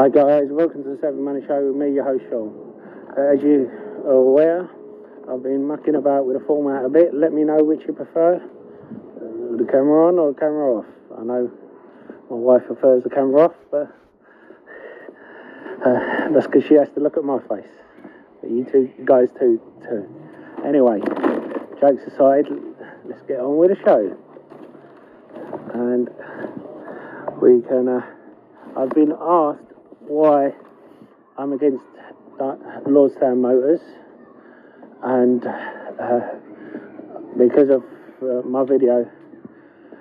Hi guys, welcome to the Seven Money Show with me, your host Sean. Uh, as you are aware, I've been mucking about with the format a bit. Let me know which you prefer, uh, the camera on or the camera off. I know my wife prefers the camera off, but uh, that's because she has to look at my face. But you two guys too, too. Anyway, jokes aside, let's get on with the show. And we can. Uh, I've been asked why I'm against Lordstown Motors, and uh, because of uh, my video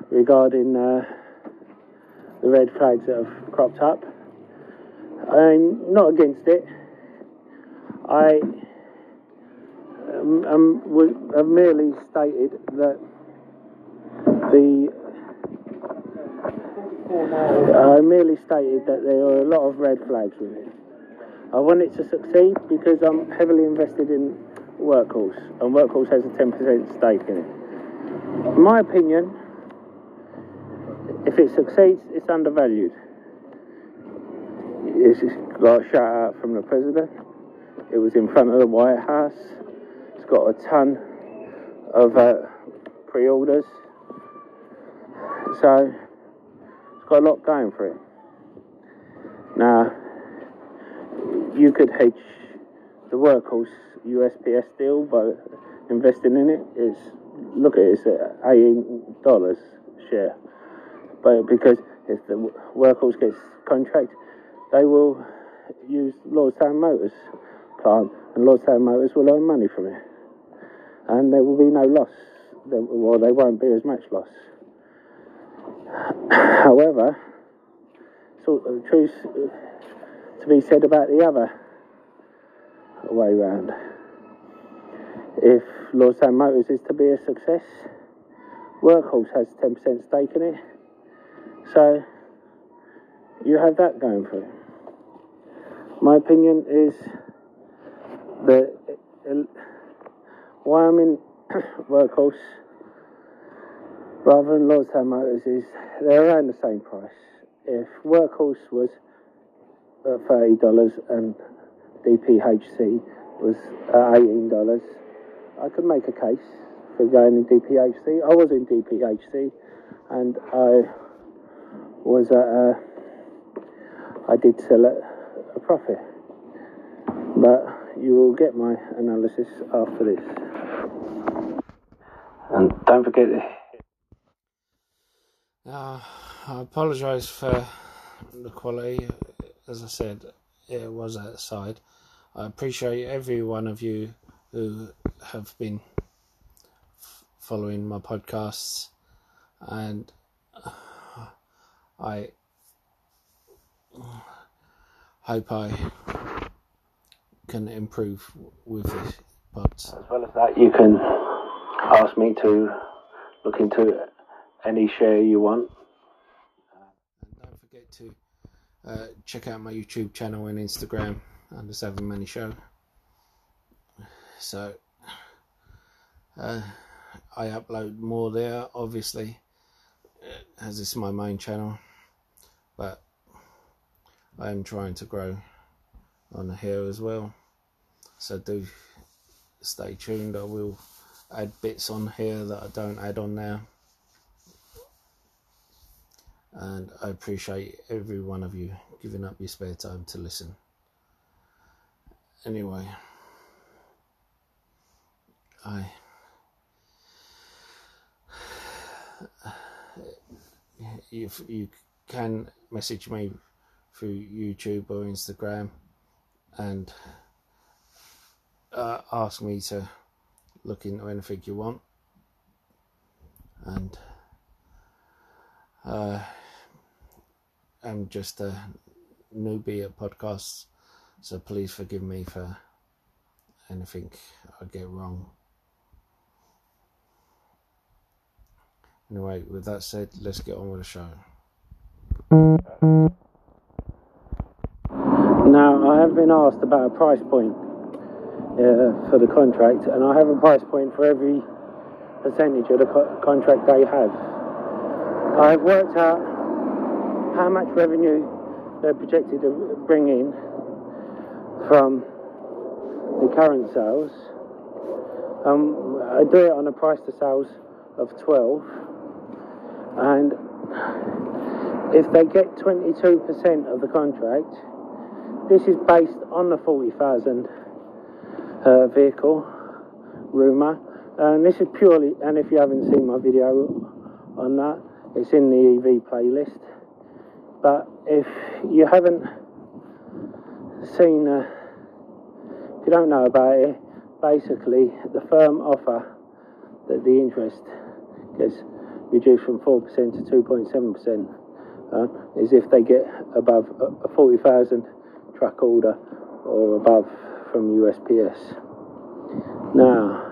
regarding uh, the red flags that have cropped up. I'm not against it. I um, um, have merely stated that the I merely stated that there are a lot of red flags with it. I want it to succeed because I'm heavily invested in Workhorse, and Workhorse has a 10% stake in it. In my opinion, if it succeeds, it's undervalued. It's got a shout out from the president. It was in front of the White House. It's got a ton of uh, pre-orders. So got a lot going for it. Now, you could hedge the workhorse USPS deal by investing in it. Is look at it, it's eighteen dollars share, but because if the workhorse gets contract, they will use Lordstown Motors plant, and Lordstown Motors will earn money from it, and there will be no loss. Well, there won't be as much loss. However, so the uh, truth to be said about the other way round. If Lordstown Motors is to be a success, Workhorse has 10% stake in it, so you have that going for it. My opinion is that why I'm in Workhorse rather than Lordstown Motors is they're around the same price. If Workhorse was at thirty dollars and DPHC was eighteen dollars, I could make a case for going in DPHC. I was in DPHC, and I was at a, I did sell at a profit. But you will get my analysis after this. And don't forget uh, I apologise for the quality. As I said, it was outside. I appreciate every one of you who have been f- following my podcasts, and I hope I can improve with this. But as well as that, you can ask me to look into any share you want. and don't forget to uh, check out my YouTube channel and Instagram under Seven Money Show. So uh, I upload more there, obviously, uh, as this is my main channel, but I am trying to grow on here as well. So do stay tuned. I will add bits on here that I don't add on now and I appreciate every one of you giving up your spare time to listen. Anyway, I if you can message me through YouTube or Instagram and uh, ask me to look into anything you want and uh, I'm just a newbie at podcasts, so please forgive me for anything I get wrong. Anyway, with that said, let's get on with the show. Now, I have been asked about a price point uh, for the contract, and I have a price point for every percentage of the co- contract they have. I've worked out how much revenue they're projected to bring in from the current sales. Um, I do it on a price to sales of 12 and if they get 22% of the contract this is based on the 40,000 uh, vehicle rumour and this is purely and if you haven't seen my video on that it's in the EV playlist but if you haven't seen uh, if you don't know about it basically the firm offer that the interest gets reduced from 4% to 2.7% uh, is if they get above a 40,000 truck order or above from USPS. Now,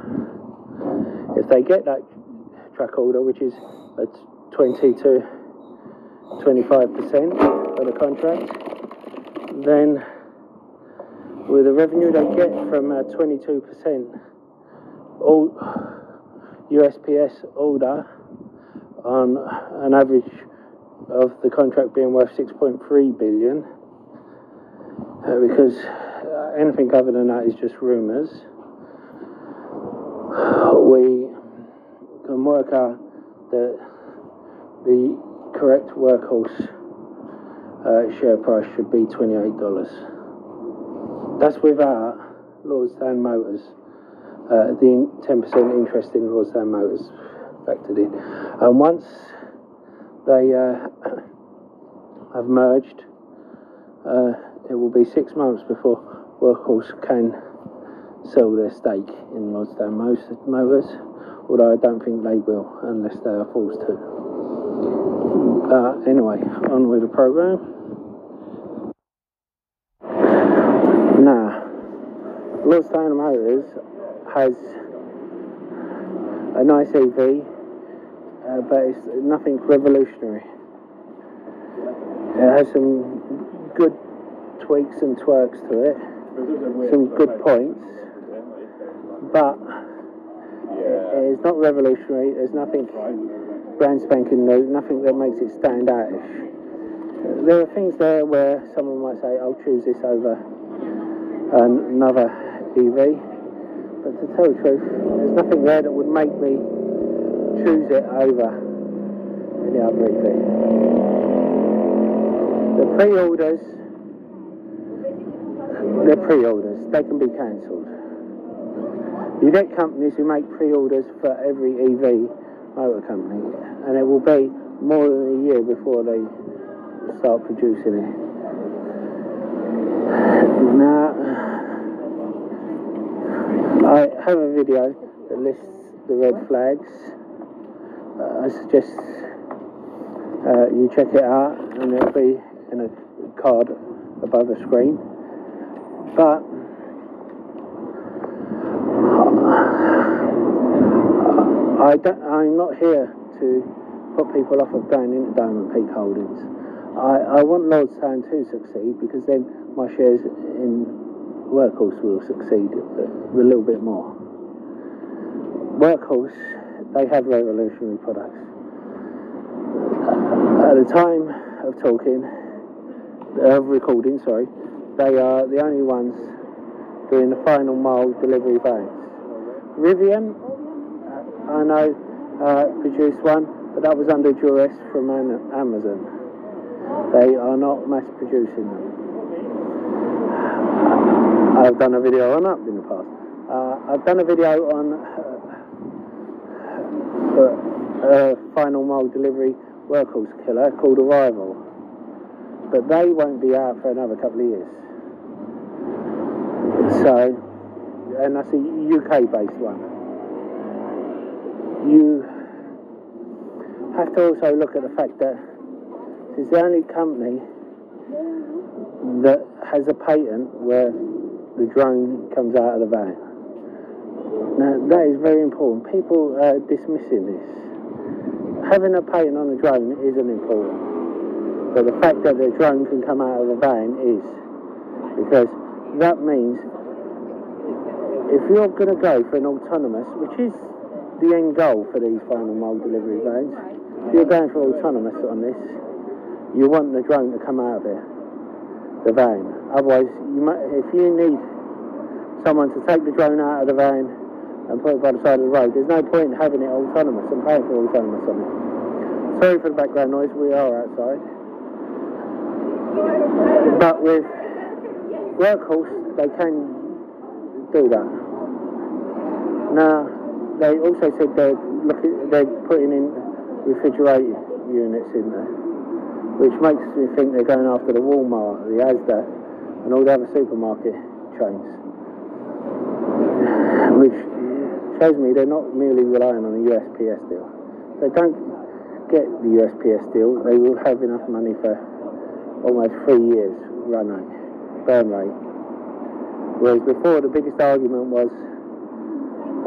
if they get that truck order, which is a 20 to 25% of the contract, then with the revenue they get from uh, 22% all USPS order on an average of the contract being worth 6.3 billion. Uh, because uh, anything other than that is just rumours we can work out that the correct workhorse uh, share price should be $28 that's without Lordstown Motors, uh, the 10% interest in Lordstown Motors factored in. And once they uh, have merged, uh, it will be six months before Workhorse can sell their stake in Lordstown Motors, although I don't think they will unless they are forced to. Uh, anyway, on with the program. Now, Lordstown Motors has a nice EV, uh, but it's nothing revolutionary. It has some good tweaks and twerks to it, some good points, but it is not revolutionary. There's nothing brand spanking new, nothing that makes it stand outish. There are things there where someone might say, I'll choose this over um, another EV. But to tell the truth, there's nothing there that would make me choose it over any other EV. The pre-orders, they're pre-orders, they can be cancelled. You get companies who make pre-orders for every EV motor company, and it will be more than a year before they start producing it. Now, I have a video that lists the red flags. Uh, I suggest uh, you check it out, and it'll be in a card above the screen. But I I'm not here to put people off of going into Diamond Peak Holdings. I, I want Lordstown to succeed because then my shares in Workhorse will succeed a little bit more. Workhorse, they have revolutionary products. At the time of talking, of recording, sorry, they are the only ones doing the final mile delivery vans. Rivian, I know, uh, produced one, but that was under duress from Amazon. They are not mass producing them. I've done a video on that in the past. Uh, I've done a video on uh, uh, final mile delivery workhorse killer called Arrival, but they won't be out for another couple of years. So, and that's a UK based one you have to also look at the fact that it's the only company that has a patent where the drone comes out of the van. Now that is very important. People are dismissing this. Having a patent on a drone isn't important, but the fact that the drone can come out of the van is because that means if you're going to go for an autonomous, which is the end goal for these final mile delivery vans. If you're going for autonomous on this, you want the drone to come out of it. the van. Otherwise, you might, if you need someone to take the drone out of the van and put it by the side of the road, there's no point in having it autonomous and paying for autonomous on it. Sorry for the background noise, we are outside. But with Workhorse, they can do that. Now, they also said they're, looking, they're putting in refrigerated units in there, which makes me think they're going after the Walmart, the Asda, and all the other supermarket chains. Which shows me they're not merely relying on a USPS deal. If they don't get the USPS deal, they will have enough money for almost three years run rate, burn rate. Whereas before, the biggest argument was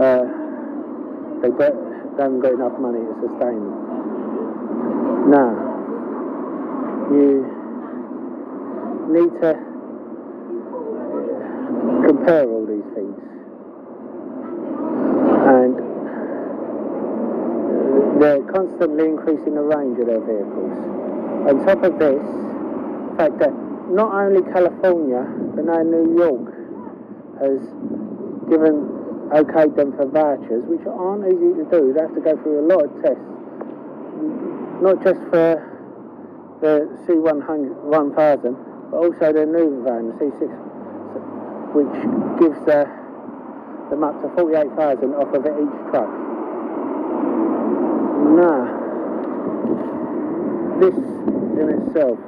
uh, they, got, they haven't got enough money to sustain them. Now, you need to compare all these things. And they're constantly increasing the range of their vehicles. On top of this, the fact that not only California, but now New York has given okayed them for vouchers, which aren't easy to do. They have to go through a lot of tests, not just for the C1000, but also the new van, the C6, which gives them up to 48,000 off of each truck. Now, this in itself,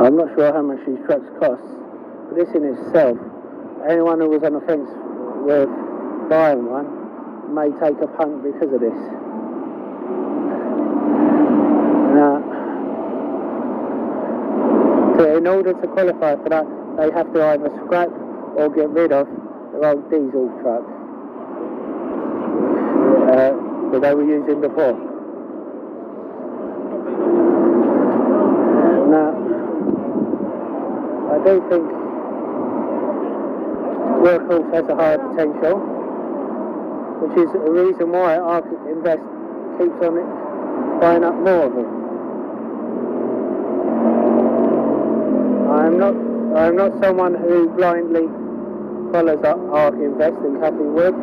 I'm not sure how much these trucks cost, this in itself, anyone who was on the fence with buying one may take a punt because of this. Now, in order to qualify for that, they have to either scrap or get rid of their old diesel truck uh, that they were using before. Now, I don't think Workhorse has a higher potential, which is a reason why ARK Invest keeps on it, buying up more of them. I'm not, I'm not someone who blindly follows up ARK Invest and Cathie Wood.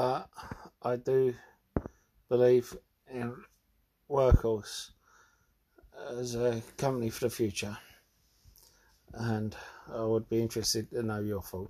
but I do believe in Workhorse as a company for the future, and I would be interested to know your thoughts.